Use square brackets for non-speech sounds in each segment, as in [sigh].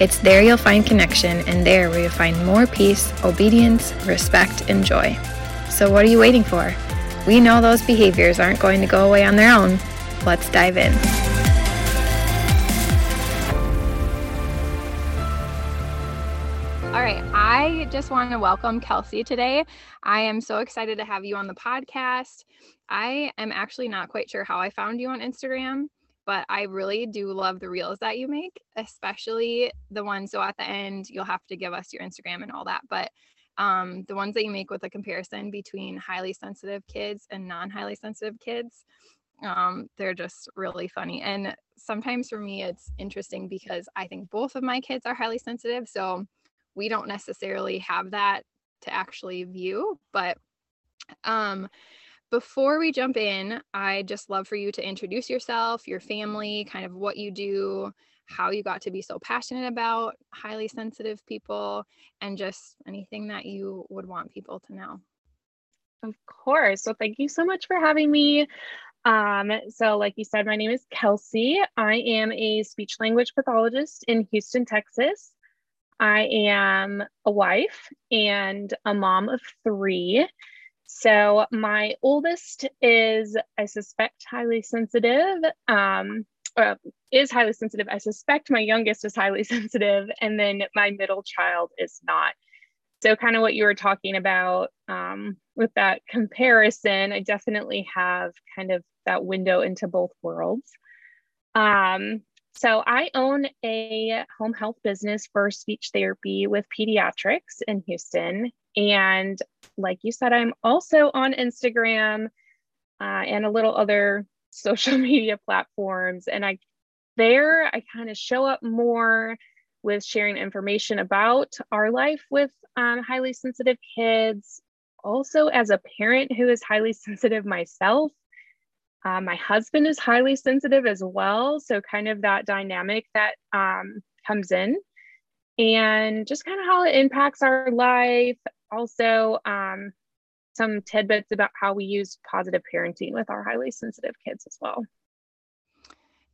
It's there you'll find connection, and there where you'll find more peace, obedience, respect, and joy. So, what are you waiting for? We know those behaviors aren't going to go away on their own. Let's dive in. All right, I just want to welcome Kelsey today. I am so excited to have you on the podcast. I am actually not quite sure how I found you on Instagram but I really do love the reels that you make, especially the ones. So at the end, you'll have to give us your Instagram and all that. But um, the ones that you make with a comparison between highly sensitive kids and non highly sensitive kids, um, they're just really funny. And sometimes for me, it's interesting because I think both of my kids are highly sensitive. So we don't necessarily have that to actually view. But um, before we jump in, I'd just love for you to introduce yourself, your family, kind of what you do, how you got to be so passionate about highly sensitive people, and just anything that you would want people to know. Of course. So, thank you so much for having me. Um, so, like you said, my name is Kelsey. I am a speech language pathologist in Houston, Texas. I am a wife and a mom of three. So my oldest is, I suspect, highly sensitive. Um, uh, is highly sensitive. I suspect my youngest is highly [laughs] sensitive, and then my middle child is not. So, kind of what you were talking about um, with that comparison, I definitely have kind of that window into both worlds. Um, so, I own a home health business for speech therapy with pediatrics in Houston, and like you said, I'm also on Instagram uh, and a little other [laughs] social media platforms. And I there I kind of show up more with sharing information about our life with um, highly sensitive kids. Also, as a parent who is highly [laughs] sensitive myself, uh, my husband is highly sensitive as well. So, kind of that dynamic that um, comes in and just kind of how it impacts our life, also um, some tidbits about how we use positive parenting with our highly sensitive kids as well.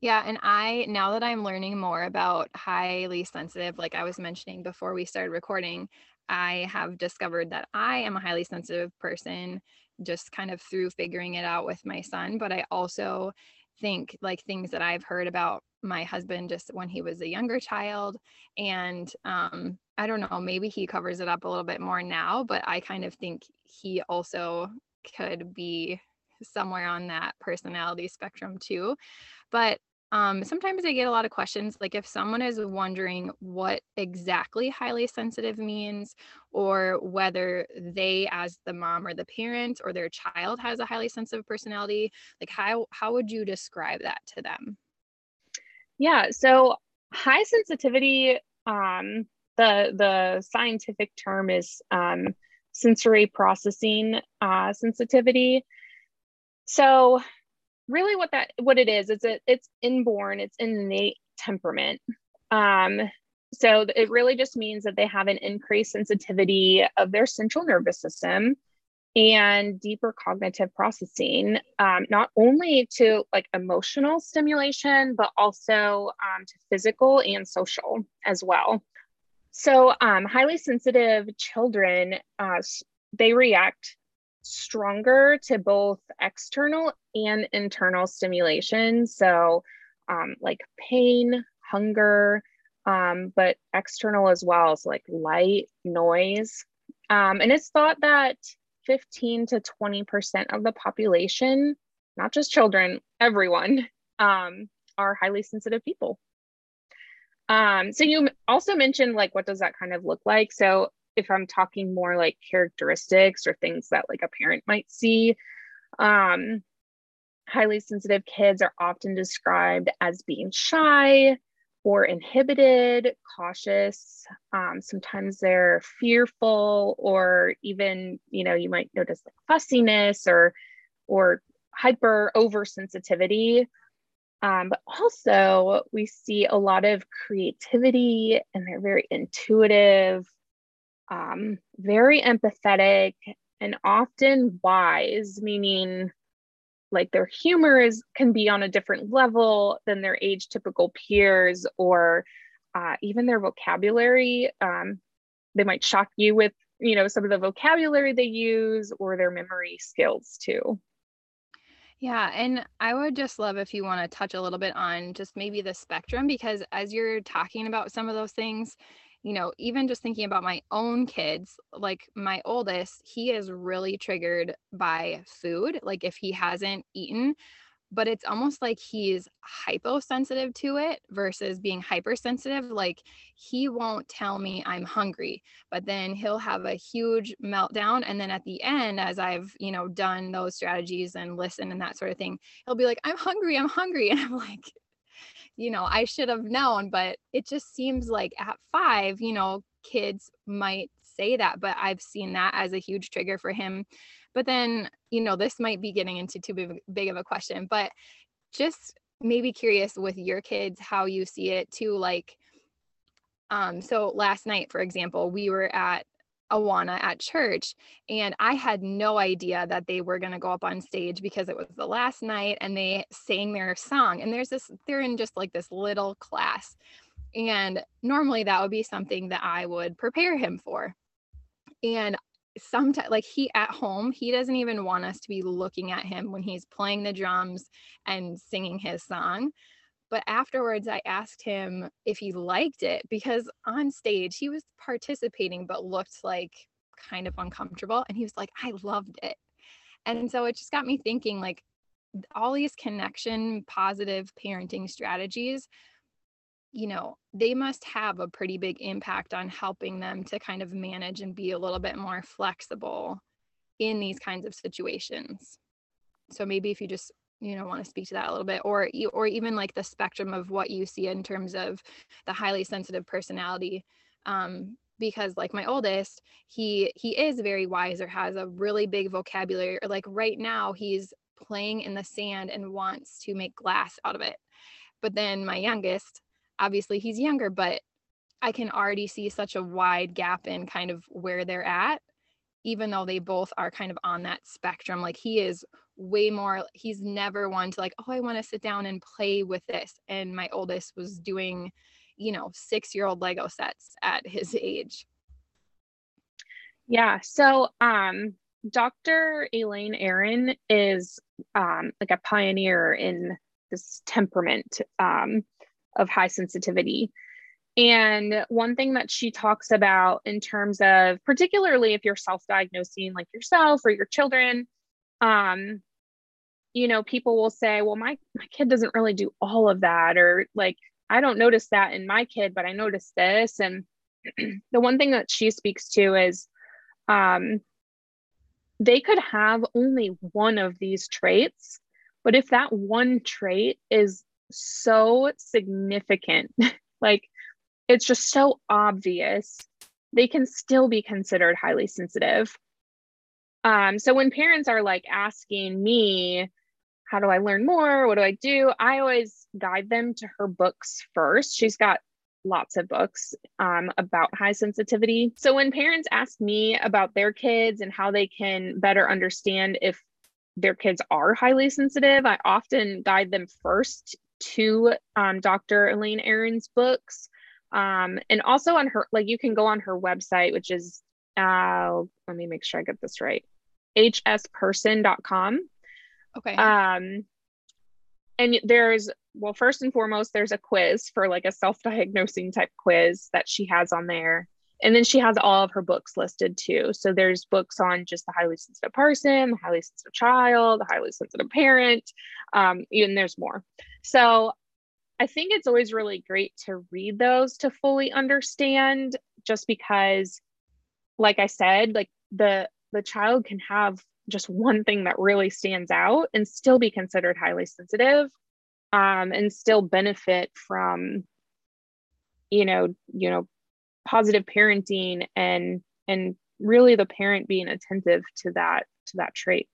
Yeah, and I now that I'm learning more about highly sensitive, like I was mentioning before we started recording, I have discovered that I am a highly sensitive person just kind of through figuring it out with my son, but I also think like things that I've heard about my husband just when he was a younger child and um I don't know, maybe he covers it up a little bit more now, but I kind of think he also could be somewhere on that personality spectrum too. But um, sometimes I get a lot of questions like if someone is wondering what exactly highly sensitive means, or whether they, as the mom or the parent or their child, has a highly sensitive personality, like how how would you describe that to them? Yeah, so high sensitivity um, the the scientific term is um, sensory processing uh, sensitivity. So really what that what it is is it it's inborn it's innate temperament um, so it really just means that they have an increased sensitivity of their central nervous system and deeper cognitive processing um, not only to like emotional stimulation but also um, to physical and social as well so, um, highly sensitive children, uh, they react stronger to both external and internal stimulation. So, um, like pain, hunger, um, but external as well. So, like light, noise. Um, and it's thought that 15 to 20% of the population, not just children, everyone, um, are highly sensitive people. Um, so you also mentioned like what does that kind of look like? So if I'm talking more like characteristics or things that like a parent might see, um, highly sensitive kids are often described as being shy, or inhibited, cautious. Um, sometimes they're fearful, or even, you know, you might notice like fussiness or or hyper oversensitivity. Um, but also, we see a lot of creativity and they're very intuitive, um, very empathetic, and often wise, meaning like their humor is can be on a different level than their age typical peers or uh, even their vocabulary. Um, they might shock you with you know some of the vocabulary they use or their memory skills too yeah, and I would just love if you want to touch a little bit on just maybe the spectrum because as you're talking about some of those things, you know, even just thinking about my own kids, like my oldest, he is really triggered by food. Like if he hasn't eaten, but it's almost like he's hyposensitive to it versus being hypersensitive. Like he won't tell me I'm hungry, but then he'll have a huge meltdown. And then at the end, as I've, you know, done those strategies and listened and that sort of thing, he'll be like, I'm hungry, I'm hungry. [laughs] And I'm like, you know, I should have known, but it just seems like at five, you know, kids might say that, but I've seen that as a huge trigger for him. But then, you know, this might be getting into too big, of a question, but just maybe curious with your kids how you see it too. Like, um, so last night, for example, we were at Awana at church. And I had no idea that they were going to go up on stage because it was the last night and they sang their song. And there's this, they're in just like this little class. And normally that would be something that I would prepare him for. And sometimes, like he at home, he doesn't even want us to be looking at him when he's playing the drums and singing his song. But afterwards, I asked him if he liked it because on stage he was participating but looked like kind of uncomfortable. And he was like, I loved it. And so it just got me thinking like all these connection positive parenting strategies you know, they must have a pretty big impact on helping them to kind of manage and be a little bit more flexible in these kinds of situations. So maybe if you just you know want to speak to that a little bit or or even like the spectrum of what you see in terms of the highly sensitive personality um because like my oldest he he is very wise or has a really big vocabulary or like right now he's playing in the sand and wants to make glass out of it but then my youngest obviously he's younger but i can already see such a wide gap in kind of where they're at even though they both are kind of on that spectrum. Like he is way more he's never one to like oh i want to sit down and play with this and my oldest was doing you know six year old lego sets at his [laughs] age. Yeah so um dr elaine Aron is um like a pioneer in this temperament um of high sensitivity and one thing that she talks about in terms of, particularly if you're self diagnosing like yourself or your children, um, you know, people will say, well, my, my kid doesn't really do all of that, or like, I don't notice that in my kid, but I notice this. And [clears throat] the one thing that she speaks to is um, they could have only one of these traits, but if that one trait is so significant, [laughs] like it's just so obvious, they can still be considered highly sensitive. Um, so when parents are like asking me, how do I learn more? What do I do? I always guide them to her books first. She's got lots of books um, about high sensitivity. So when parents ask me about their kids and how they can better understand if their kids are highly sensitive, I often guide them first to um, Dr. Elaine Aron's books. Um, and also on her, like you can go on her website, which is, uh, let me make sure I get this right, hsperson.com. Okay. Um, and there's, well, first and foremost, there's a quiz for like a self diagnosing type quiz that she has on there. And then she has all of her books listed too. So there's books on just the highly sensitive person, the highly sensitive child, the highly sensitive parent, um, and there's more. So I think it's always really great to read those to fully understand just because like I said, like the the child can have just one thing that really stands out and still be considered highly sensitive um, and still benefit from you know you know positive parenting and and really the parent being attentive to that to that trait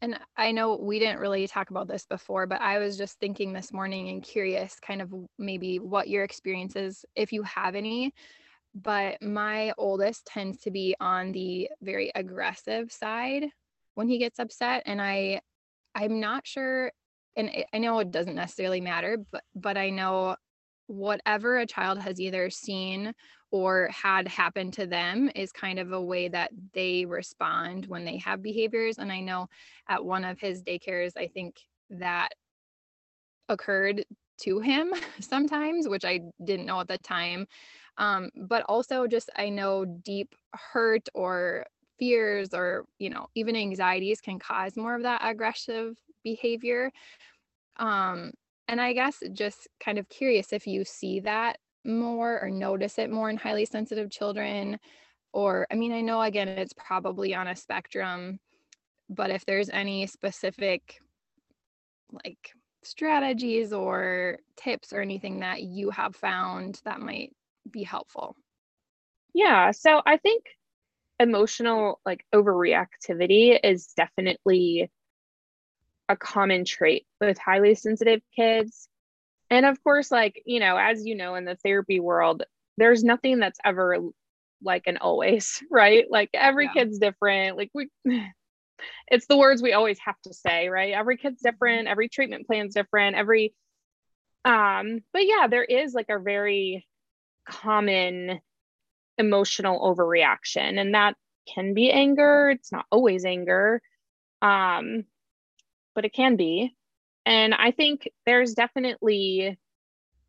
and I know we didn't really talk about this before, but I was just thinking this morning and curious kind of maybe what your experience is, if you have any. But my oldest tends to be on the very aggressive side when he gets upset. And I, I'm not sure, and I know it doesn't necessarily matter, but but I know whatever a child has either seen or had happen to them is kind of a way that they respond when they have behaviors. And I know at one of his daycares, I think that occurred to him [laughs] sometimes, which I didn't know at the time. Um, but also, just I know deep hurt or fears or, you know, even anxieties can cause more of that aggressive behavior. Um, and I guess just kind of curious if you see that more or notice it more in highly sensitive children or i mean i know again it's probably on a spectrum but if there's any specific like strategies or tips or anything that you have found that might be helpful? Yeah so i think emotional like overreactivity is definitely a common trait with highly sensitive kids. And of course like you know as you know in the therapy world there's nothing that's ever like an always [laughs] right? Like every yeah. kid's different. Like we [sighs] it's the words we always have to say right? Every kid's mm-hmm. different. Every treatment plan's different. Every um but yeah there is like a very common emotional overreaction and that can be anger. It's not always anger. Um but it can be and I think there's definitely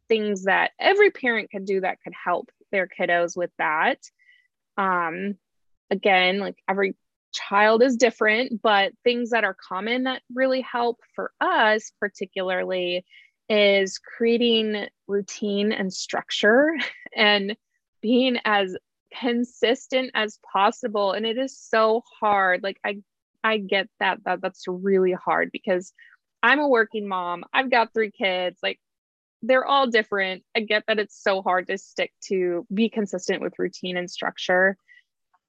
things that every parent could do that could help their kiddos with that. Um, again, like every child is different, but things that are common that really help for us, particularly, is creating routine and structure [laughs] and being as consistent as possible. And it is so hard. Like, I I get that that that's really hard because I'm a working mom. I've got three kids. Like they're all different. I get that it's so hard to stick to be consistent with routine and structure,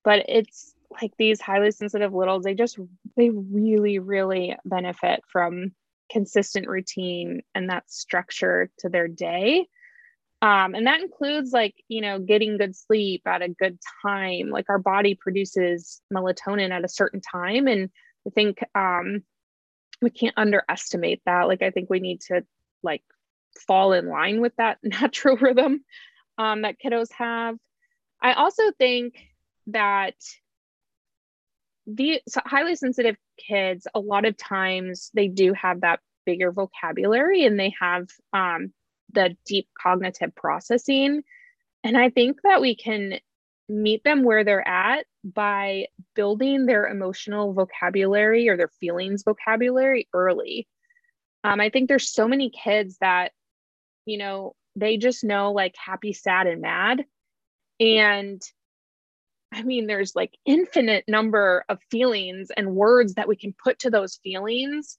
but it's like these highly sensitive littles, they just, they really, really benefit from consistent routine and that structure to their day. Um, and that includes like, you know, getting good sleep at a good time. Like our body produces melatonin at a certain time. And I think um, we can't underestimate that like i think we need to like fall in line with that [laughs] natural rhythm um, that kiddos have i also think that the so highly sensitive kids a lot of times they do have that bigger vocabulary and they have um, the deep cognitive processing and i think that we can meet them where they're at by building their emotional vocabulary or their feelings vocabulary early. Um, I think there's so many kids that, you know, they just know like happy, sad, and mad. And I mean, there's like infinite number of feelings and words that we can put to those feelings.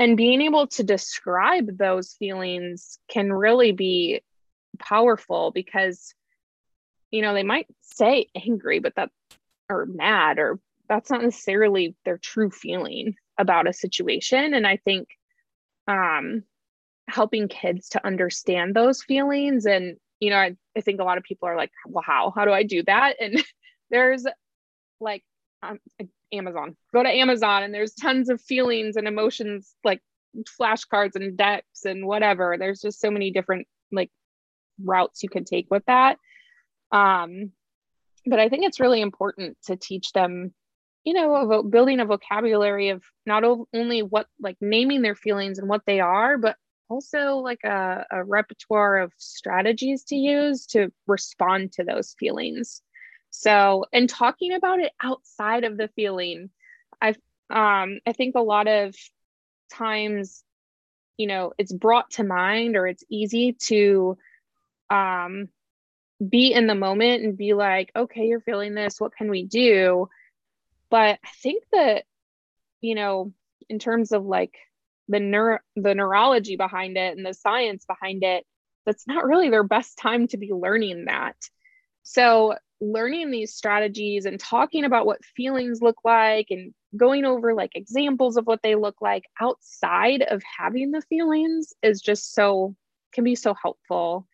And being able to describe those feelings can really be powerful because you know, they might say angry, but that or mad or that's not necessarily their true feeling about a situation. And I think um helping kids to understand those feelings and you know, I, I think a lot of people are like, well, how? How do I do that? And [laughs] there's like um, Amazon. Go to Amazon and there's tons of feelings and emotions like flashcards and decks and whatever. There's just so many different like routes you can take with that. Um, but I think it's really important to teach them, you know, about building a vocabulary of not only what like naming their feelings and what they are, but also like a, a repertoire of strategies to use to respond to those feelings. So, and talking about it outside of the feeling, I um, I think a lot of times, you know, it's brought to mind or it's easy to um, be in the moment and be like, okay, you're feeling this. What can we do? But I think that, you know, in terms of like the neuro the neurology behind it and the science behind it, that's not really their best time to be learning that. So, learning these strategies and talking about what feelings look like and going over like examples of what they look like outside of having the feelings is just so can be so helpful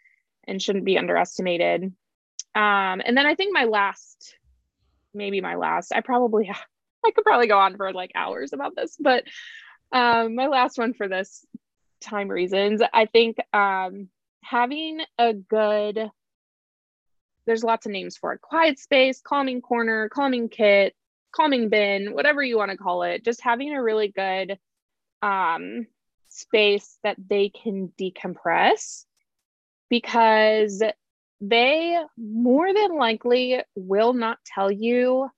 and shouldn't be underestimated. Um, and then I think my last, maybe my last, I probably [laughs] I could probably go on for like hours about this, but um, my last one for this time reasons, I think um, having a good there's lots of names for it. Quiet space calming corner calming kit calming bin whatever you want to call it. Just having a really good um, space that they can decompress because they more than likely will not tell you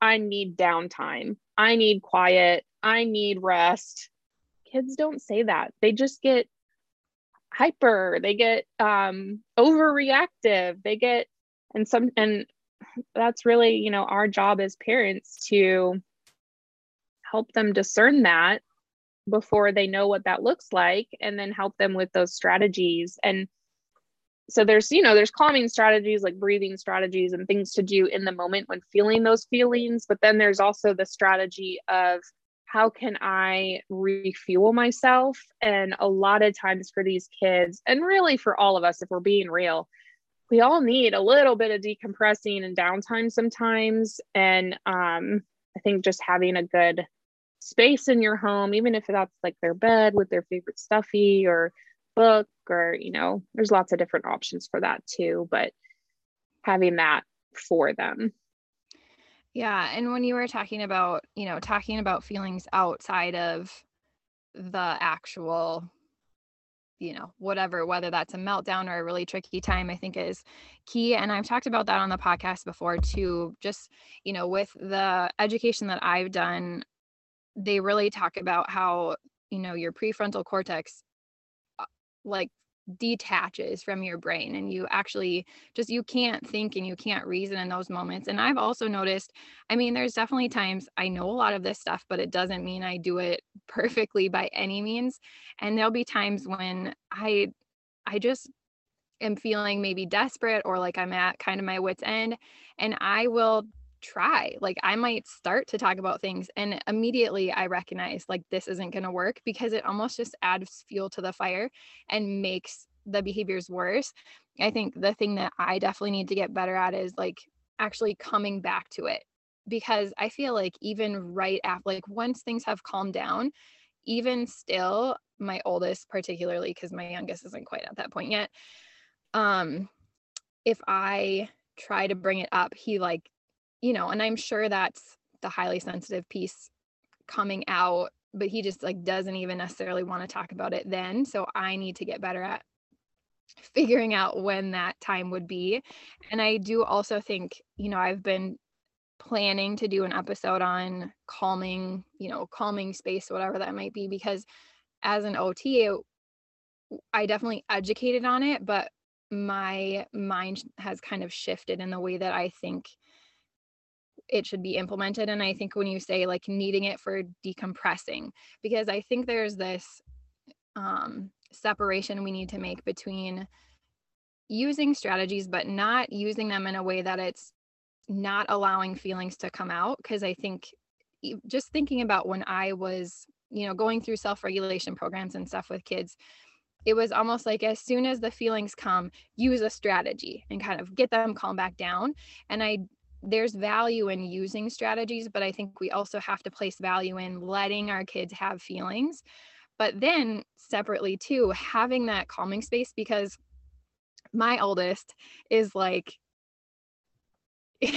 i need downtime. I need quiet. I need rest. Kids don't say that. They just get hyper. They get um overreactive. They get and some and that's really you know our job as parents to help them discern that before they know what that looks like and then help them with those strategies and so there's you know there's calming strategies like breathing strategies and things to do in the moment when feeling those feelings but then there's also the strategy of how can I refuel myself? And a lot of times for these kids, and really for all of us, if we're being real, we all need a little bit of decompressing and downtime sometimes. And um, I think just having a good space in your home, even if that's like their bed with their favorite stuffy or book, or, you know, there's lots of different options for that too. But having that for them. Yeah. And when you were talking about, you know, talking about feelings outside of the actual, you know, whatever, whether that's a meltdown or a really tricky time, I think is key. And I've talked about that on the podcast before too. Just, you know, with the education that I've done, they really talk about how, you know, your prefrontal cortex uh, like detaches from your brain and you actually just you can't think and you can't reason in those moments and i've also noticed i mean there's definitely times i know a lot of this stuff but it doesn't mean i do it [laughs] perfectly by any means and there'll be times when i i just am feeling maybe desperate or like i'm at kind of my wits end and i will try like i might start to talk about things and immediately i recognize like this isn't going to work because it almost just adds fuel to the fire and makes the behaviors worse. I think the thing that i definitely need to get better at is like actually coming back to it because i feel like even right after like once things have calmed down even still my oldest particularly because my youngest isn't quite at that point yet um if i try to bring it up he like you know, and I'm sure that's the highly sensitive piece coming out, but he just like doesn't even necessarily want to talk about it then. So I need to get better at figuring out when that time would be. And I do also think, you know, I've been planning to do an episode on calming, you know, calming space, whatever that might be, because as an OT, I definitely educated on it, but my mind has kind of shifted in the way that I think it should be implemented and i think when you say like needing it for decompressing because i think there's this um, separation we need to make between using strategies but not using them in a way that it's not allowing feelings to come out because i think just thinking about when i was you know going through self-regulation programs and stuff with kids it was almost like as soon as the feelings come use a strategy and kind of get them calm back down and i there's value in using strategies, but I think we also have to place value in letting our kids have feelings. But then separately, too, having that calming space because my oldest is like [laughs]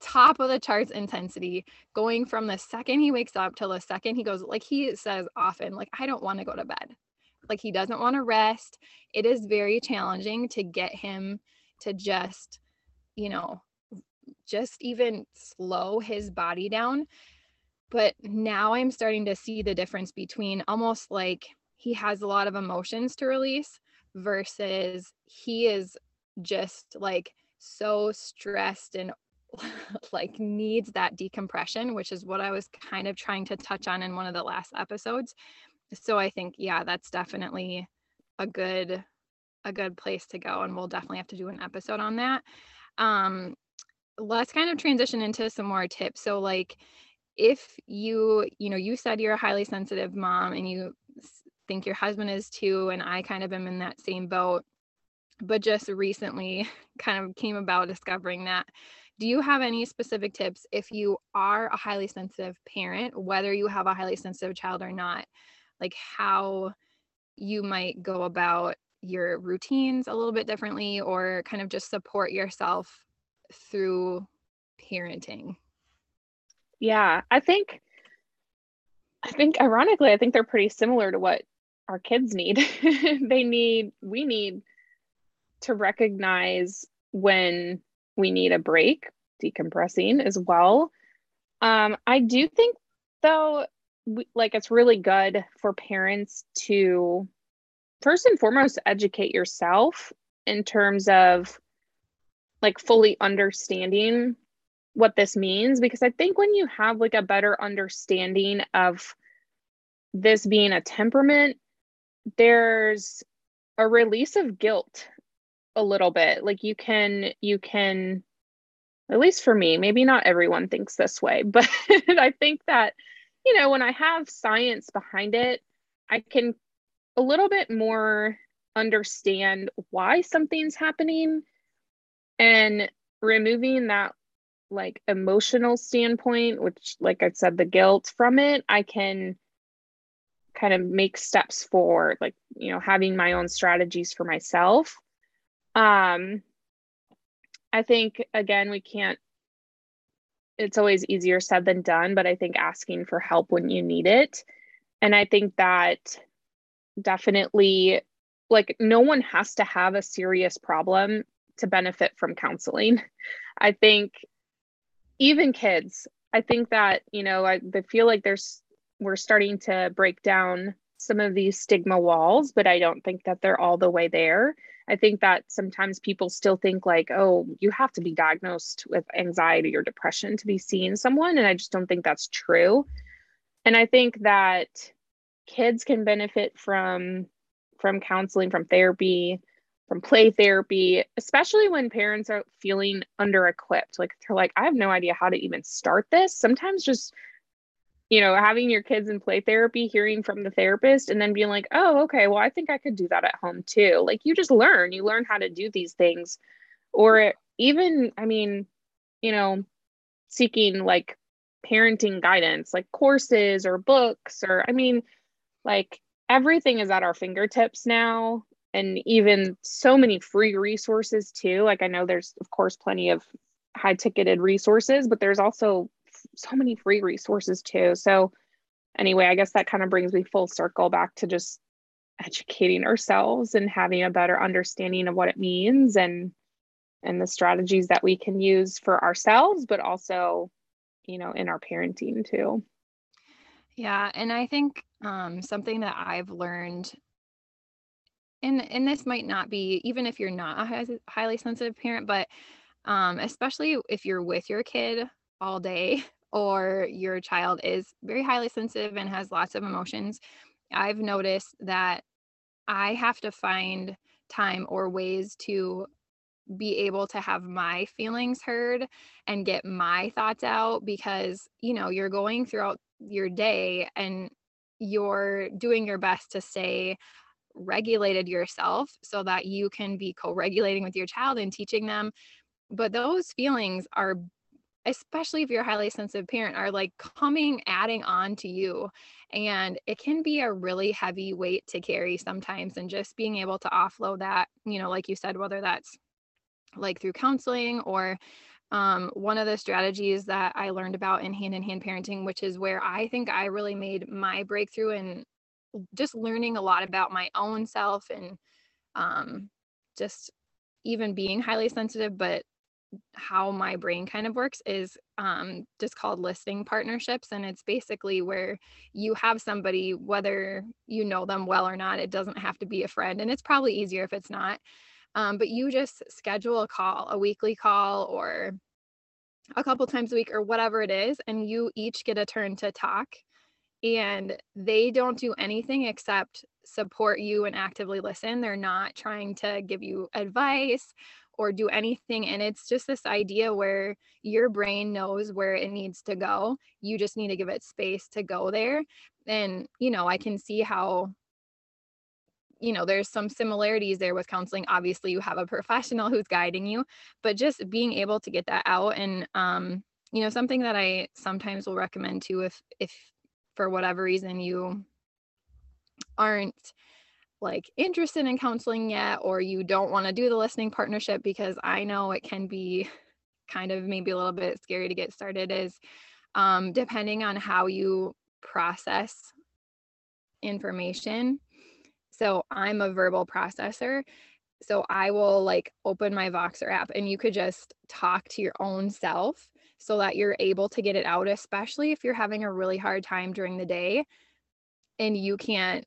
top of the charts intensity going from the second he wakes up till the second he goes like he says often like i don't want to go to bed like he doesn't want to rest it is very challenging to get him to just you know just even slow his body down. But now I'm starting to see the difference between almost like he has a lot of emotions to release versus he is just like so stressed and [laughs] like needs that decompression, which is what I was kind of trying to touch on in one of the last episodes. So I think, yeah, that's definitely a good a good place to go and we'll definitely have to do an episode on that um let's kind of transition into some more tips. So like if you you know you said you're a highly sensitive mom and you think your husband is too and i kind of am in that same boat but just recently [laughs] kind of came about discovering that do you have any specific tips if you are a highly sensitive parent whether you have a highly sensitive child or not like how you might go about your routines a little bit differently or kind of just support yourself through parenting? Yeah i think i think ironically i think they're pretty similar to what our kids need. [laughs] They need we need to recognize when we need a break decompressing as well. Um, i do think though we, like it's really good for parents to first and foremost educate yourself in terms of like fully understanding what this means because i think when you have like a better understanding of this being a temperament there's a release of guilt a little bit. Like you can you can at least for me maybe not everyone thinks this way [laughs] but i think that you know when i have science behind it i can a little bit more understand why something's happening and removing that like emotional standpoint which like i said the guilt from it i can kind of make steps forward like you know having my own strategies for myself. Um i think again we can't it's always easier said than done but i think asking for help when you need it. And i think that definitely like no one has to have a serious problem to benefit from counseling i think even kids i think that you know I, feel like there's we're starting to break down some of these stigma walls, but I don't think that they're all the way there. I think that sometimes people still think like, oh, you have to be diagnosed with anxiety or depression to be seeing someone. And I just don't think that's true. And I think that kids can benefit from from counseling, from therapy, from play therapy, especially when parents are feeling under equipped. Like they're like, I have no idea how to even start this. Sometimes just you know, having your kids in play therapy, hearing from the therapist, and then being like, oh, okay, well, I think I could do that at home too. Like you just learn, you learn how to do these things. Or even, I mean, you know, seeking like parenting guidance, like courses or books, or I mean, like everything is at our fingertips now. And even so many free resources too. Like I know there's, of course, plenty of high ticketed resources, but there's also so many free resources too. So anyway, I guess that kind of brings me full circle back to just educating ourselves and having a better understanding of what it means and and the strategies that we can use for ourselves but also you know in our parenting too yeah and i think um, something that i've learned and and this might not be even if you're not a highly sensitive parent but um, especially if you're with your kid all day [laughs] or your child is very highly sensitive and has lots of emotions, I've noticed that I have to find time or ways to be able to have my feelings heard and get my thoughts out because you know you're going throughout your day and you're doing your best to stay regulated yourself so that you can be co-regulating with your child and teaching them but those feelings are especially if you're a highly sensitive parent, are like coming, adding on to you. And it can be a really heavy weight to carry sometimes. And just being able to offload that, you know, like you said, whether that's like through counseling or um, one of the strategies that I learned about in hand in hand parenting, which is where I think I really made my breakthrough in just learning a lot about my own self and um, just even being highly sensitive, but how my brain kind of works is um, just called listening partnerships. And it's basically where you have somebody, whether you know them well or not, it doesn't have to be a friend. And it's probably easier if it's not. Um, but you just schedule a call, a weekly call, or a couple times a week, or whatever it is. And you each get a turn to talk. And they don't do anything except support you and actively listen. They're not trying to give you advice or do anything. And it's just this idea where your brain knows where it needs to go. You just need to give it space to go there. And, you know, I can see how you know there's some similarities there with counseling obviously you have a professional who's guiding you but just being able to get that out and um you know something that i sometimes will recommend too if if for whatever reason you aren't like interested in counseling yet or you don't want to do the listening partnership because i know it can be [laughs] kind of maybe a little bit scary to get started is um, depending on how you process information. So i'm a verbal processor so i will like open my voxer app and you could just talk to your own self so that you're able to get it out especially if you're having a really hard time during the day and you can't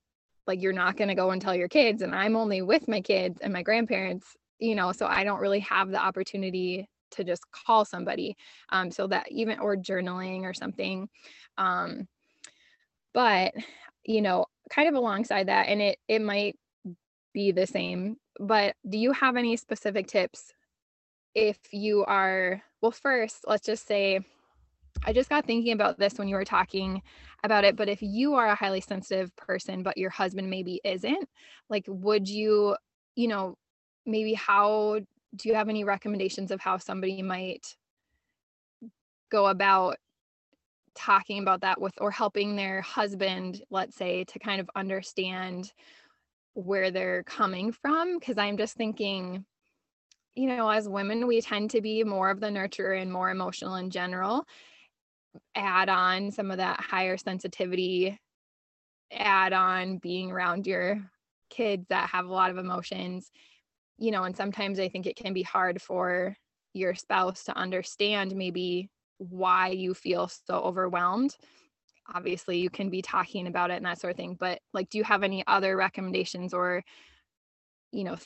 like you're not going to go and tell your kids and i'm only with my kids and my grandparents you know so i don't really have the opportunity to just call somebody um, so that even or journaling or something um, but you know kind of alongside that and it it might be the same but do you have any specific tips if you are well first let's just say I just got thinking about this when you were talking about it. But if you are a highly sensitive person, but your husband maybe isn't, like, would you, you know, maybe how do you have any recommendations of how somebody might go about talking about that with or helping their husband, let's say, to kind of understand where they're coming from? Because I'm just thinking, you know, as women, we tend to be more of the nurturer and more emotional in general. Add on some of that higher sensitivity, add on being around your kids that have a lot of emotions, you know, and sometimes I think it can be hard for your spouse to understand maybe why you feel so overwhelmed. Obviously, you can be talking about it and that sort of thing, but like, do you have any other recommendations or, you know,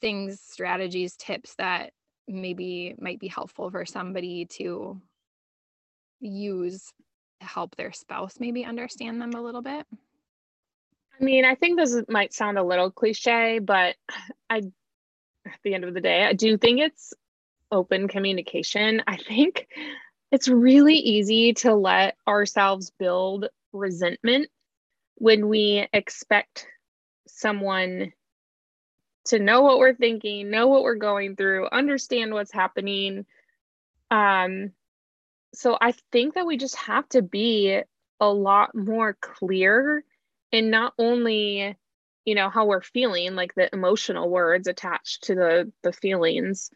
things, strategies, tips that maybe might be helpful for somebody to use to help their spouse maybe understand them a little bit? I mean, I think this might sound a little cliche, but [sighs] I, at the end of the day, I do think it's open communication. I think it's really easy to let ourselves build resentment when we expect someone to know what we're thinking, know what we're going through, understand what's happening. Um, so I think that we just have to be a lot more clear in not only you know how we're feeling like the emotional words attached to the the feelings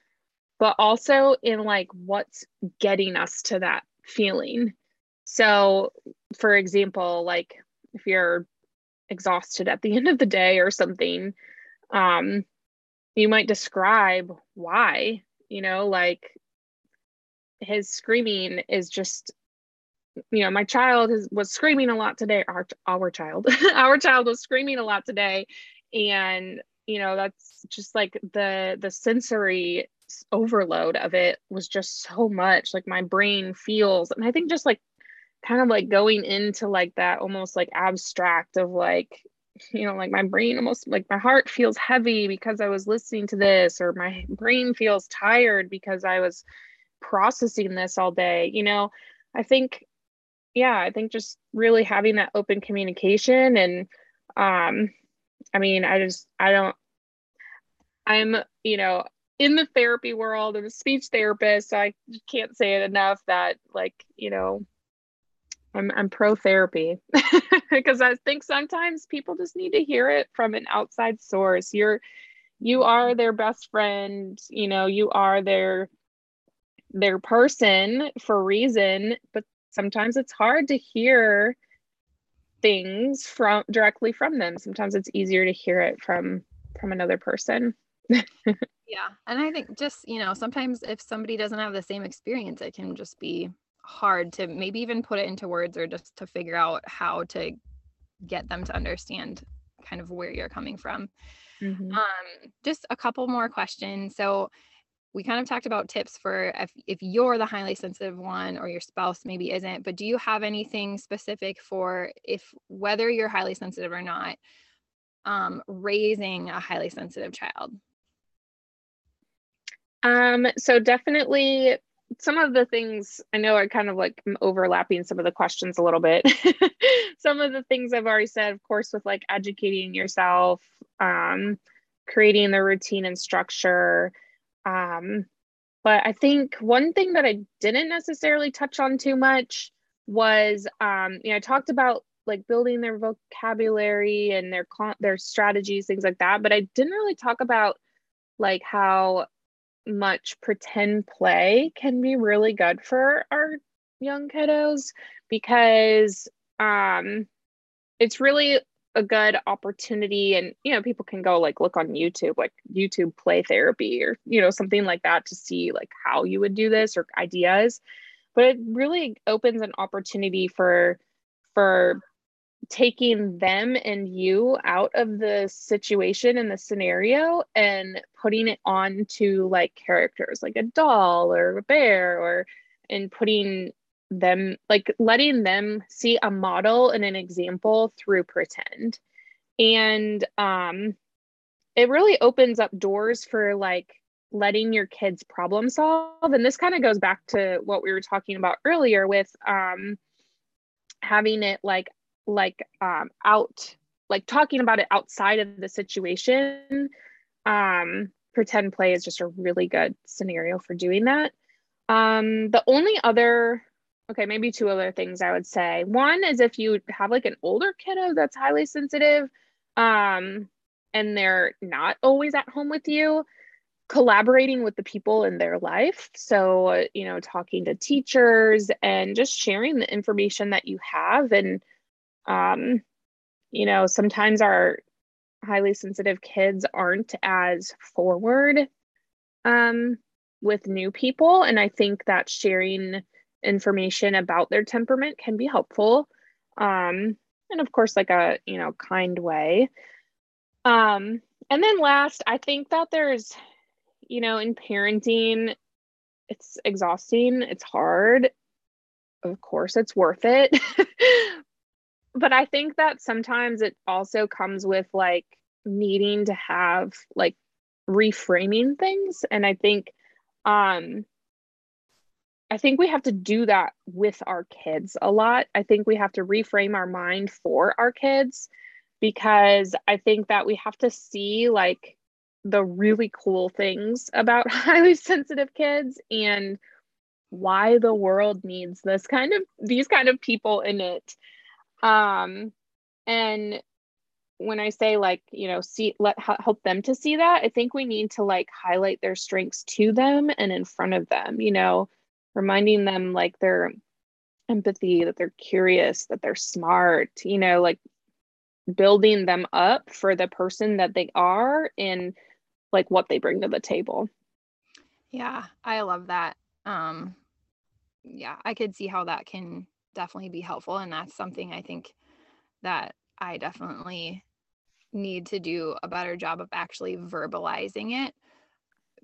but also in like what's getting us to that feeling so for example like if you're exhausted at the end of the day or something um you might describe why you know like his screaming is just you know my child is, was screaming a lot today. Our, our child [laughs] our child was screaming a lot today. And you know that's just like the the sensory overload of it was just so much. Like my brain feels and i think just like kind of like going into like that almost like abstract of like you know like my brain almost like my heart feels heavy because i was listening to this or my brain feels tired because i was processing this all day you know? I think yeah i think just really having that open communication and um i mean i just i don't i'm you know in the therapy world i'm a speech therapist so i can't say it enough that like you know i'm, I'm pro therapy [laughs] because i think sometimes people just need to hear it from an outside source you're you are mm-hmm. their best friend you know you are their their person for reason, but sometimes it's hard to hear things from directly from them. Sometimes it's easier to hear it from from another person. [laughs] yeah. And I think just, you know, sometimes if somebody doesn't have the same experience, it can just be hard to maybe even put it into words or just to figure out how to get them to understand kind of where you're coming from. Mm-hmm. Um, just a couple more questions. So, we kind of talked about tips for if, if you're the highly sensitive one or your spouse maybe isn't but do you have anything specific for if whether you're highly sensitive or not um, raising a highly sensitive child? Um, so definitely some of the things I know are kind of like overlapping some of the questions a little bit. [laughs] some of the things I've already said, of course, with like educating yourself, um, creating the routine and structure. Um, but I think one thing that I didn't necessarily touch on too much was, um, you know, I talked about like building their vocabulary and their con- their strategies, things like that. But I didn't really talk about like how much pretend play can be really good for our young kiddos because um, it's really a good opportunity and you know people can go like look on youtube like youtube play therapy or you know something like that to see like how you would do this or ideas. But it really opens an opportunity for for taking them and you out of the situation and the scenario and putting it on to like characters like a doll or a bear or and putting them like letting them see a model and an example through pretend. And um it really opens up doors for like letting your kids problem solve. And this kind of goes back to what we were talking about earlier with um having it like like um out like talking about it outside of the situation um pretend play is just a really good scenario for doing that um the only other okay, maybe two other things I would say. One is if you have like an older kiddo that's highly sensitive, um, and they're not always at home with you, collaborating with the people in their life. So, you know, talking to teachers and just sharing the information that you have. And, um, you know, sometimes our highly sensitive kids aren't as forward um, with new people. And I think that sharing information about their temperament can be helpful. Um, and of course like a you know kind way. Um, and then last i think that there's you know in parenting it's exhausting. It's hard. Of course it's worth it [laughs] but i think that sometimes it also comes with like needing to have like reframing things and i think um I think we have to do that with our kids a lot. I think we have to reframe our mind for our kids because I think that we have to see like the really cool things about [laughs] highly sensitive kids and why the world needs this kind of these kind of people in it. Um and when I say like, you know, see let help them to see that, I think we need to like highlight their strengths to them and in front of them, you know reminding them like their empathy, that they're curious, that they're smart, you know, like building them up for the person that they are and like what they bring to the table. Yeah, I love that. Um yeah, I could see how that can definitely be helpful and that's something I think that I definitely need to do a better job of actually verbalizing it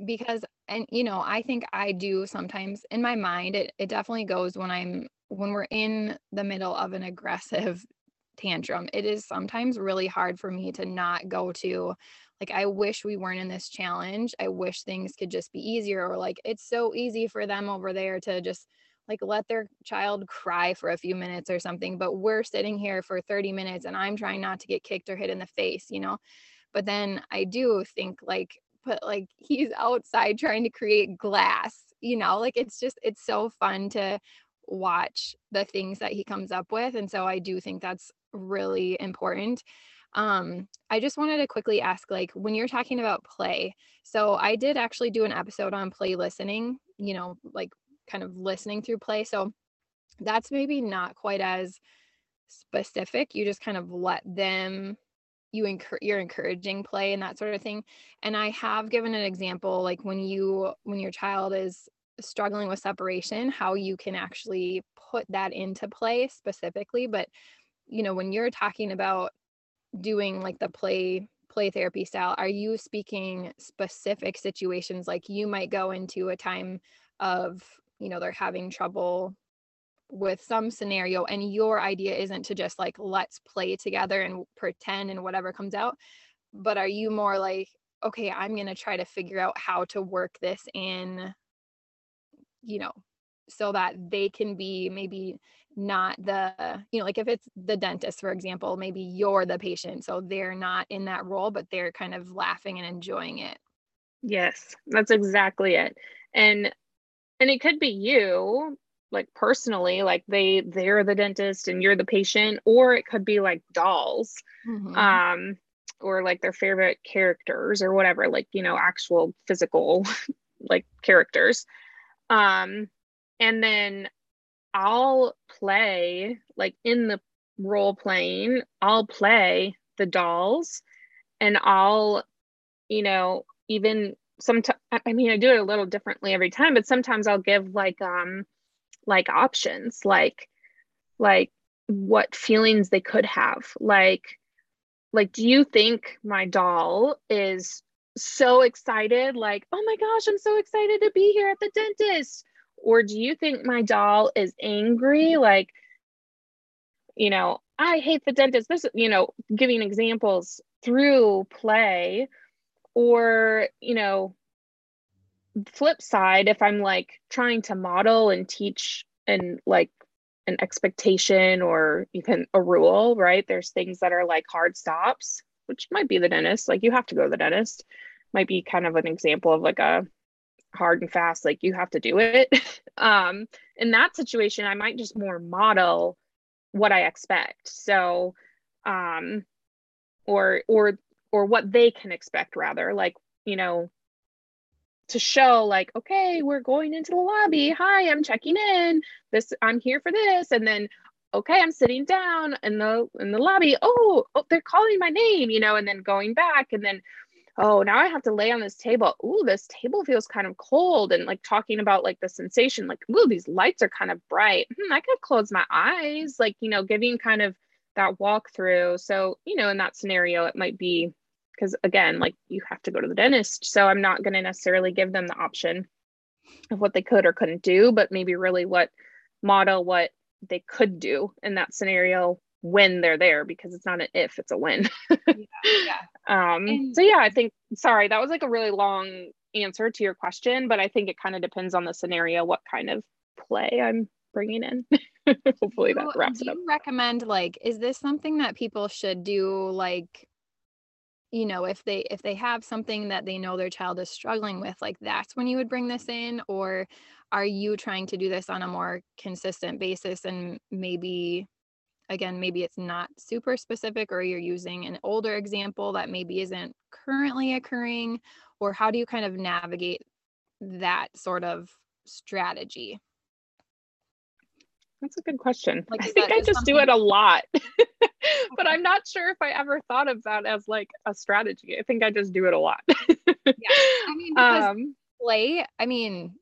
because and you know i think i do sometimes in my mind it, it definitely goes when i'm when we're in the middle of an aggressive [laughs] tantrum it is sometimes really hard for me to not go to like i wish we weren't in this challenge i wish things could just be easier or like it's so easy for them over there to just like let their child cry for a few minutes or something but we're sitting here for 30 minutes and i'm trying not to get kicked or hit in the face you know? But then i do think like but like [laughs] he's outside trying to create glass you know? Like it's just it's so fun to watch the things that he comes up with and so i do think that's really important. Um i just wanted to quickly ask like when you're talking about play so i did actually do an episode on play listening you know like kind of listening through play. So that's maybe not quite as specific. You just kind of let them you encourage you're encouraging play and that sort of thing. And i have given an example like when you when your child is struggling with separation how you can actually put that into play specifically. But you know when you're talking about doing like the play play therapy style are you speaking specific situations? Like you might go into a time of you know they're having trouble with some scenario and your idea isn't to just like let's play together and pretend and whatever comes out but are you more like okay i'm going to try to figure out how to work this in you know so that they can be maybe not the you know like if it's the dentist for example maybe you're the patient so they're not in that role but they're kind of laughing and enjoying it? Yes that's exactly it. And and it could be you like personally like they they're the dentist and you're the patient or it could be like dolls mm-hmm. um or like their favorite characters or whatever like you know actual physical [laughs] like characters um and then i'll play like in the role playing i'll play the dolls and i'll you know even sometimes i mean i do it a little differently every time but sometimes i'll give like um like options like like what feelings they could have. Like like do you think my doll is so excited like oh my gosh i'm so excited to be here at the dentist or do you think my doll is angry like you know i hate the dentist. This you know giving examples through play or you know flip side if i'm like trying to model and teach and like an expectation or even a rule right? There's things that are like hard stops which might be the dentist. Like you have to go to the dentist. Might be kind of an example of like a hard and fast like you have to do it. [laughs] Um in that situation i might just more model what i expect. So um or or or what they can expect rather like you know to show like okay we're going into the lobby. Hi i'm checking in. This i'm here for this. And then okay i'm sitting down in the in the lobby. Oh, oh they're calling my name you know and then going back. And then oh now i have to lay on this table. Oh this table feels kind of cold and like talking about like the sensation like oh these lights are kind of bright. Hmm, i could close my eyes like you know giving kind of that walkthrough. So you know in that scenario it might be because again like you have to go to the dentist. So i'm not going to necessarily give them the option of what they could or couldn't do but maybe really what model what they could do in that scenario when they're there because it's not an if it's a when. [laughs] Yeah, yeah. um and- so yeah i think sorry that was like a really long answer to your question but i think it kind of depends on the scenario what kind of play i'm bringing in [laughs] [laughs] hopefully that wraps do it up. you recommend like is this something that people should do like you know if they if they have something that they know their child is struggling with like that's when you would bring this in? Or are you trying to do this on a more consistent basis and maybe again maybe it's not super specific or you're using an older example that maybe isn't currently occurring? Or how do you kind of navigate that sort of strategy that's a good question. Like, I think I just something- do it a lot, [laughs] but I'm not sure if I ever thought of that as like a strategy. I think I just do it a lot. yeah. I mean, [laughs] because um, play, I mean,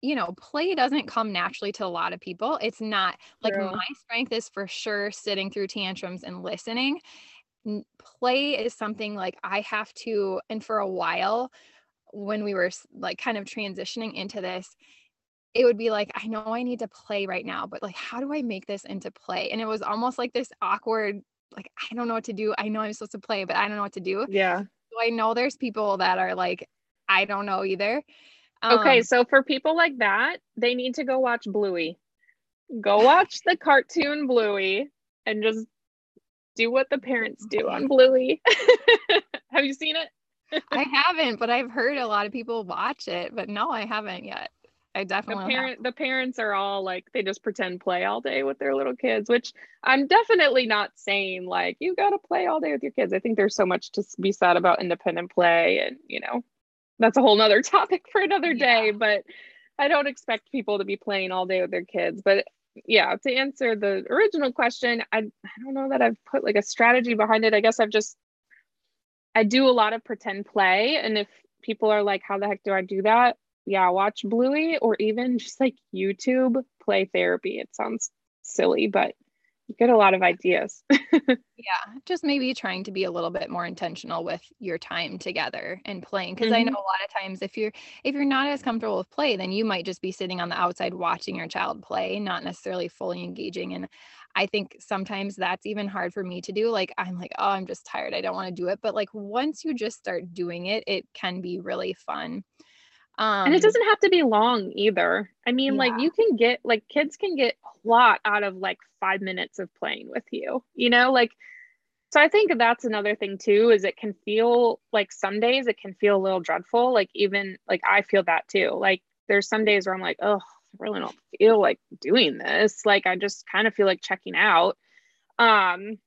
you know, play doesn't come naturally to a lot of people. It's not like true. my strength is for sure sitting through tantrums and listening. Play is something like I have to, and for a while, when we were like kind of transitioning into this, it would be like, I know I need to play right now, but like, how do I make this into play? And it was almost like this awkward, like, I don't know what to do. I know I'm supposed to play, but I don't know what to do. Yeah. So I know there's people that are like, I don't know either. Um, okay. So for people like that, they need to go watch Bluey. Go watch the cartoon Bluey and just do what the parents do on [laughs] Bluey. [laughs] Have you seen it? I [laughs] haven't, but I've heard a lot of people watch it, but no, I haven't yet. I definitely the parent the parents are all like they just pretend play all day with their little kids, which I'm definitely not saying like you got to play all day with your kids. I think there's so much to be said about independent play, and you know that's a whole nother [laughs] topic for another yeah. day. But I don't expect people to be playing all day with their kids. But yeah, to answer the original question, I I don't know that I've put like a strategy behind it. I guess I've just I do a lot of pretend play, and if people are like, "How the heck do I do that?" Yeah, watch Bluey or even just like YouTube play therapy. It sounds silly, but you get a lot of ideas. [laughs] yeah, just maybe trying to be a little bit more intentional with your time together and playing because mm-hmm. I know a lot of times if you're if you're not as comfortable with play, then you might just be sitting on the outside watching your child play, not necessarily fully engaging and I think sometimes that's even hard for me to do. Like, I'm like, oh, I'm just tired. I don't want to do it. But like, once you just start doing it, it can be really fun. Um, and it um doesn't have to be long either. I mean, yeah. like, you can get, like, kids can get a lot out of like five minutes of playing with you, you know? Like, so I think that's another thing too, is it can feel like some days it can feel a little dreadful. Like, even like I feel that too. Like, there's some days where I'm like, oh, I really don't feel like doing this. Like I just kind of feel like checking out. Um,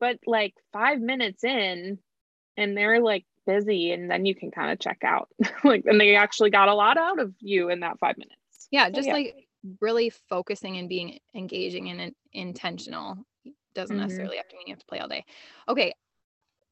but like five minutes in and they're like busy and then you can kind of check out. [laughs] like and they actually got a lot out of you in that five minutes. Yeah, just so, yeah. like really focusing and being engaging and intentional doesn't mm-hmm. necessarily have to mean you have to play all day. Okay,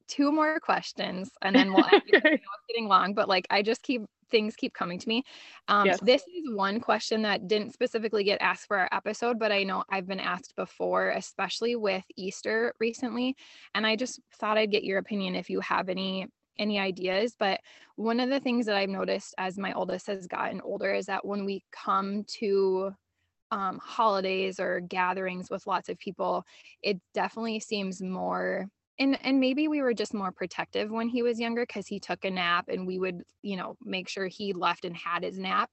two more questions and then we'll [laughs] end. it's getting long, but like I just keep things keep coming to me. Um, yes. This is one question that didn't specifically get asked for our episode, but I know I've been asked before, especially with Easter recently. And I just thought I'd get your opinion if you have any any ideas but one of the things that i've noticed as my oldest has gotten older is that when we come to um, holidays or gatherings with lots of people it definitely seems more and and maybe we were just more protective when he was younger because he took a nap and we would you know make sure he left and had his nap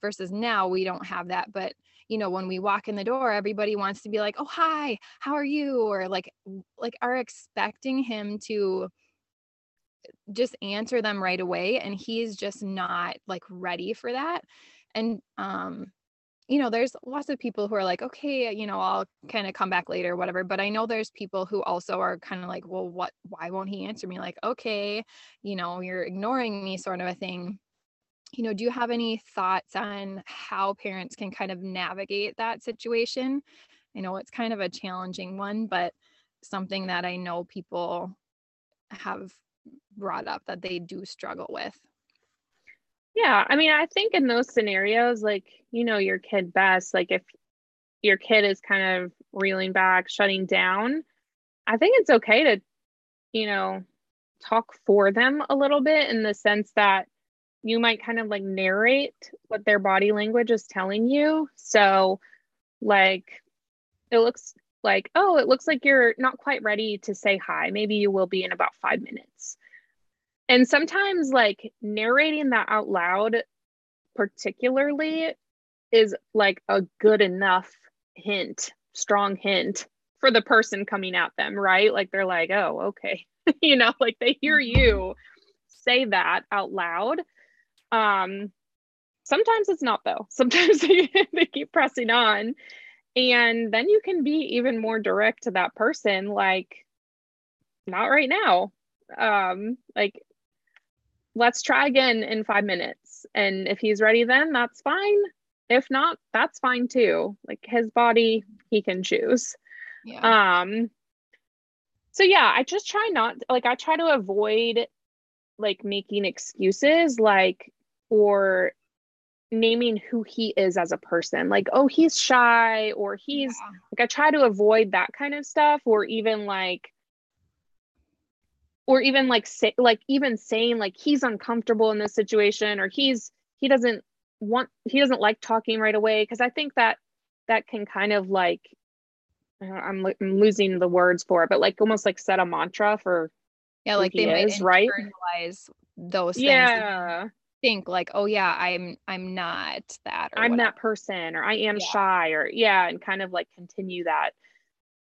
versus now we don't have that but you know when we walk in the door everybody wants to be like oh hi how are you? or like like are expecting him to just answer them right away and he's just not like ready for that and um you know, there's lots of people who are like, okay, you know, I'll kind of come back later, whatever. But I know there's people who also are kind of like, well, what, why won't he answer me? Like, okay, you know, you're ignoring me, sort of a thing. You know, do you have any thoughts on how parents can kind of navigate that situation? I know it's kind of a challenging one, but something that I know people have brought up that they do struggle with. Yeah, I mean, I think in those scenarios, like, you know, your kid best, like if your kid is kind of reeling back, shutting down, I think it's okay to, you know, talk for them a little bit in the sense that you might kind of like narrate what their body language is telling you. So, like, it looks like, oh, it looks like you're not quite ready to say hi. Maybe you will be in about five minutes and sometimes like narrating that out loud particularly is like a good enough hint strong hint for the person coming at them right? Like they're like oh okay. [laughs] You know like they hear mm-hmm. you say that out loud. Um sometimes it's not though. [laughs] Sometimes they, they keep pressing on. And then you can be even more direct to that person like not right now. Um like let's try again in five minutes. And if he's ready, then that's fine. If not, that's fine too. Like his body, he can choose. Yeah. Um, so yeah, I just try not like I try to avoid like making excuses like or naming who he is as a person like oh he's shy or he's yeah. like i try to avoid that kind of stuff or even like or even like say like even saying like he's uncomfortable in this situation or he's he doesn't want he doesn't like talking right away because i think that that can kind of like I'm, I'm losing the words for it but like almost like set a mantra for yeah like they might is, right those things yeah think like oh yeah i'm i'm not that i'm whatever. that person or i am yeah. shy or yeah and kind of like continue that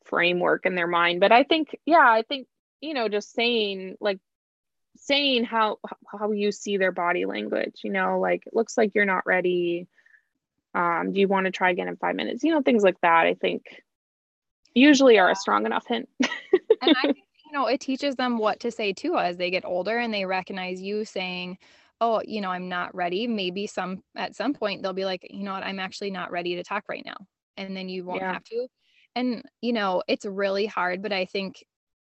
framework in their mind but i think yeah i think you know just saying like saying how how you see their body language you know like it looks like you're not ready um do you want to try again in 5 minutes? You know things like that i think usually are a strong enough hint. [laughs] And i think you know it teaches them what to say too as they get older and they recognize you saying oh you know i'm not ready. Maybe some at some point they'll be like you know what? I'm actually not ready to talk right now. And then you won't yeah. have to. And you know it's really hard but i think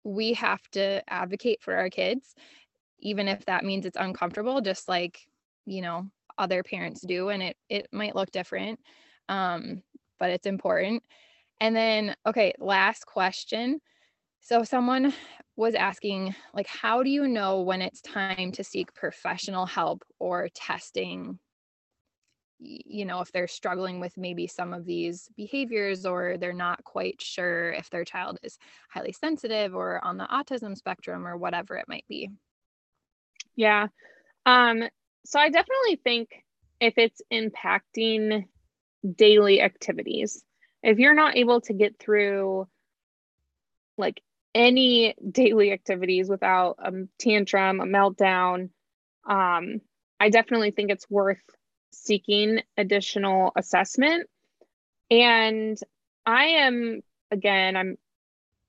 we have to advocate for our kids even if that means it's uncomfortable just like you know other parents do and it it might look different um but it's important And then, okay, last question. So, someone was asking, like, how do you know when it's time to seek professional help or testing? You know, if they're struggling with maybe some of these behaviors or they're not quite sure if their child is highly sensitive or on the autism spectrum or whatever it might be. Yeah. Um, so I definitely think if it's impacting daily activities, if you're not able to get through like any [laughs] daily activities without a tantrum, a meltdown, um, I definitely think it's worth seeking additional assessment. And I am, again, I'm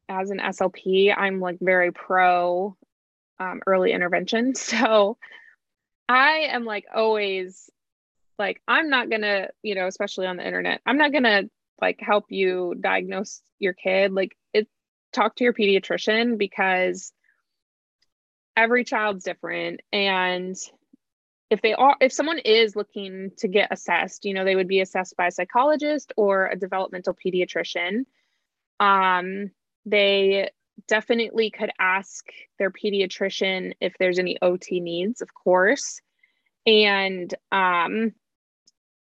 as an SLP, I'm like very pro um, early intervention. [laughs] So I am like always like, I'm not gonna, you know, especially on the internet, I'm not gonna like help you diagnose your kid. Like, it talk to your pediatrician because every child's different. And if they are, if someone is looking to get assessed, you know, they would be assessed by a psychologist or a developmental pediatrician. Um, they definitely could ask their pediatrician if there's any OT needs, of course. And um,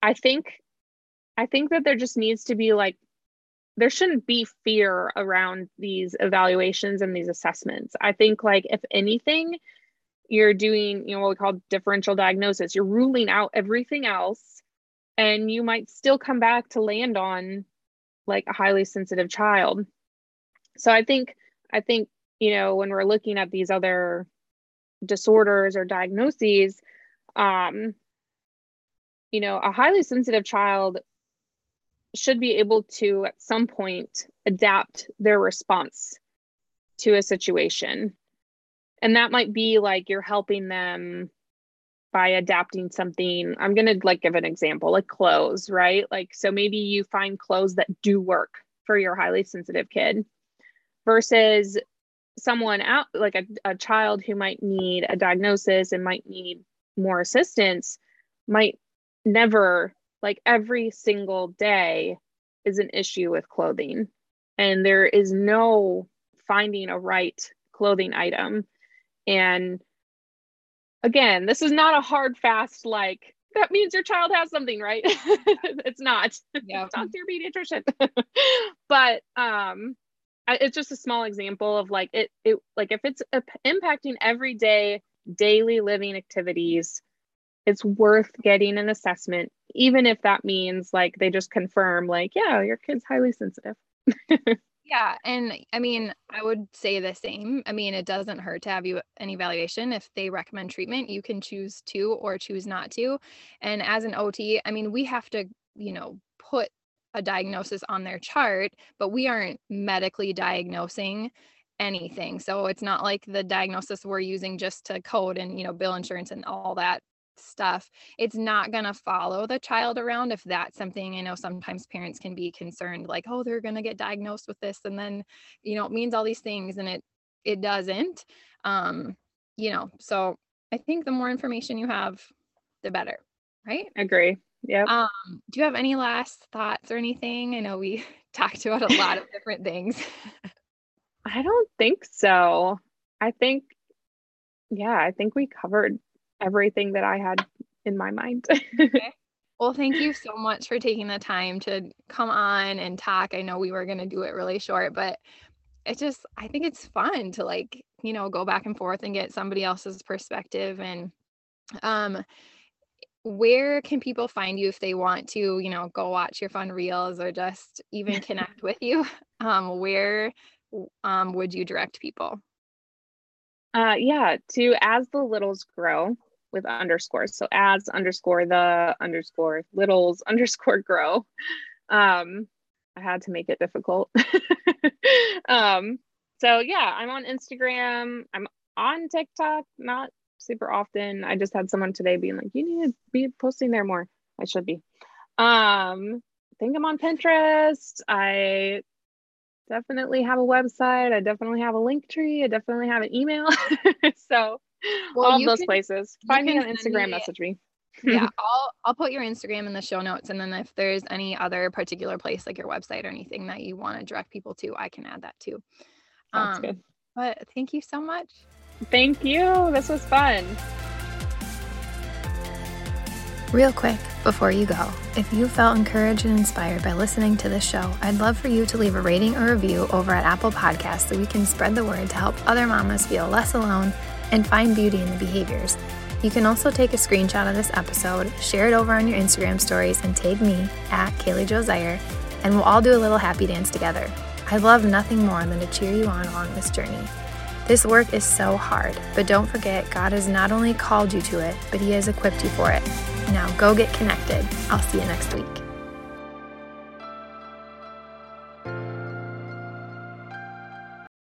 I think I think that there just needs to be like there shouldn't be fear around these evaluations and these assessments. I think like if anything, you're doing, you know, what we call differential diagnosis. You're ruling out everything else and you might still come back to land on like a highly sensitive child. So I think I think, you know, when we're looking at these other disorders or diagnoses, um, you know, a highly sensitive child should be able to, at some point, adapt their response to a situation. And that might be like you're helping them by adapting something. I'm going to like give an example, like clothes, right? Like, so maybe you find clothes that do work for your highly sensitive kid versus someone out like a, a child who might need a diagnosis and might need more assistance might never like every single day is an issue with clothing and there is no finding a right clothing item and again this is not a hard fast like that means your child has something right? [laughs] It's not. Yeah. [laughs] Talk to your pediatrician. [laughs] But um it's just a small example of like it, it like if it's impacting everyday daily living activities it's worth getting an assessment even if that means like they just confirm like yeah your kid's highly sensitive yeah and i mean i would say the same i mean it doesn't hurt to have you an evaluation if they recommend treatment you can choose to or choose not to and as an ot i mean we have to you know put a diagnosis on their chart, but we aren't medically diagnosing anything. So it's not like the diagnosis we're using just to code and, you know, bill insurance and all that stuff. It's not going to follow the child around if that's something I know sometimes parents can be concerned like, oh, they're going to get diagnosed with this and then, you know, it means all these things and it it doesn't. Um, you know, so I think the more information you have, the better, right? Agree. Yeah. Um, do you have any last thoughts or anything? I know we [laughs] talked about a lot of different things. I don't think so. I think, yeah, I think we covered everything that I had in my mind. [laughs] okay. Well, thank you so much for taking the time to come on and talk. I know we were going to do it really short, but it just, I think it's fun to like, you know, go back and forth and get somebody else's perspective. And um, where can people find you if they want to you know go watch your fun reels or just even [laughs] connect with you um where um would you direct people uh yeah to as the littles grow with underscores so as underscore the underscore littles [laughs] underscore grow um i had to make it difficult [laughs] um so yeah i'm on instagram i'm on tiktok not super often. I just had someone today being like, you need to be posting there more. I should be. Um, I think I'm on Pinterest. I definitely have a website. I definitely have a link tree. I definitely have an email. [laughs] so well, all those can, places. Find me on Instagram, me, message me. yeah, [laughs] I'll I'll put your Instagram in the show notes, and then if there's any other particular place like your website or anything that you want to direct people to, I can add that too. Sounds um, good. But thank you so much. Thank you. This was fun. Real quick, before you go, if you felt encouraged and inspired by listening to this show, I'd love for you to leave a rating or review over at Apple Podcasts so we can spread the word to help other mamas feel less alone and find beauty in the behaviors. You can also take a screenshot of this episode, share it over on your Instagram stories, and tag me at Kaili Jo Zeiher, and we'll all do a little happy dance together. I love nothing more than to cheer you on along this journey. This work is so hard, but don't forget God has not only called you to it, but He has equipped you for it. Now go get connected. I'll see you next week.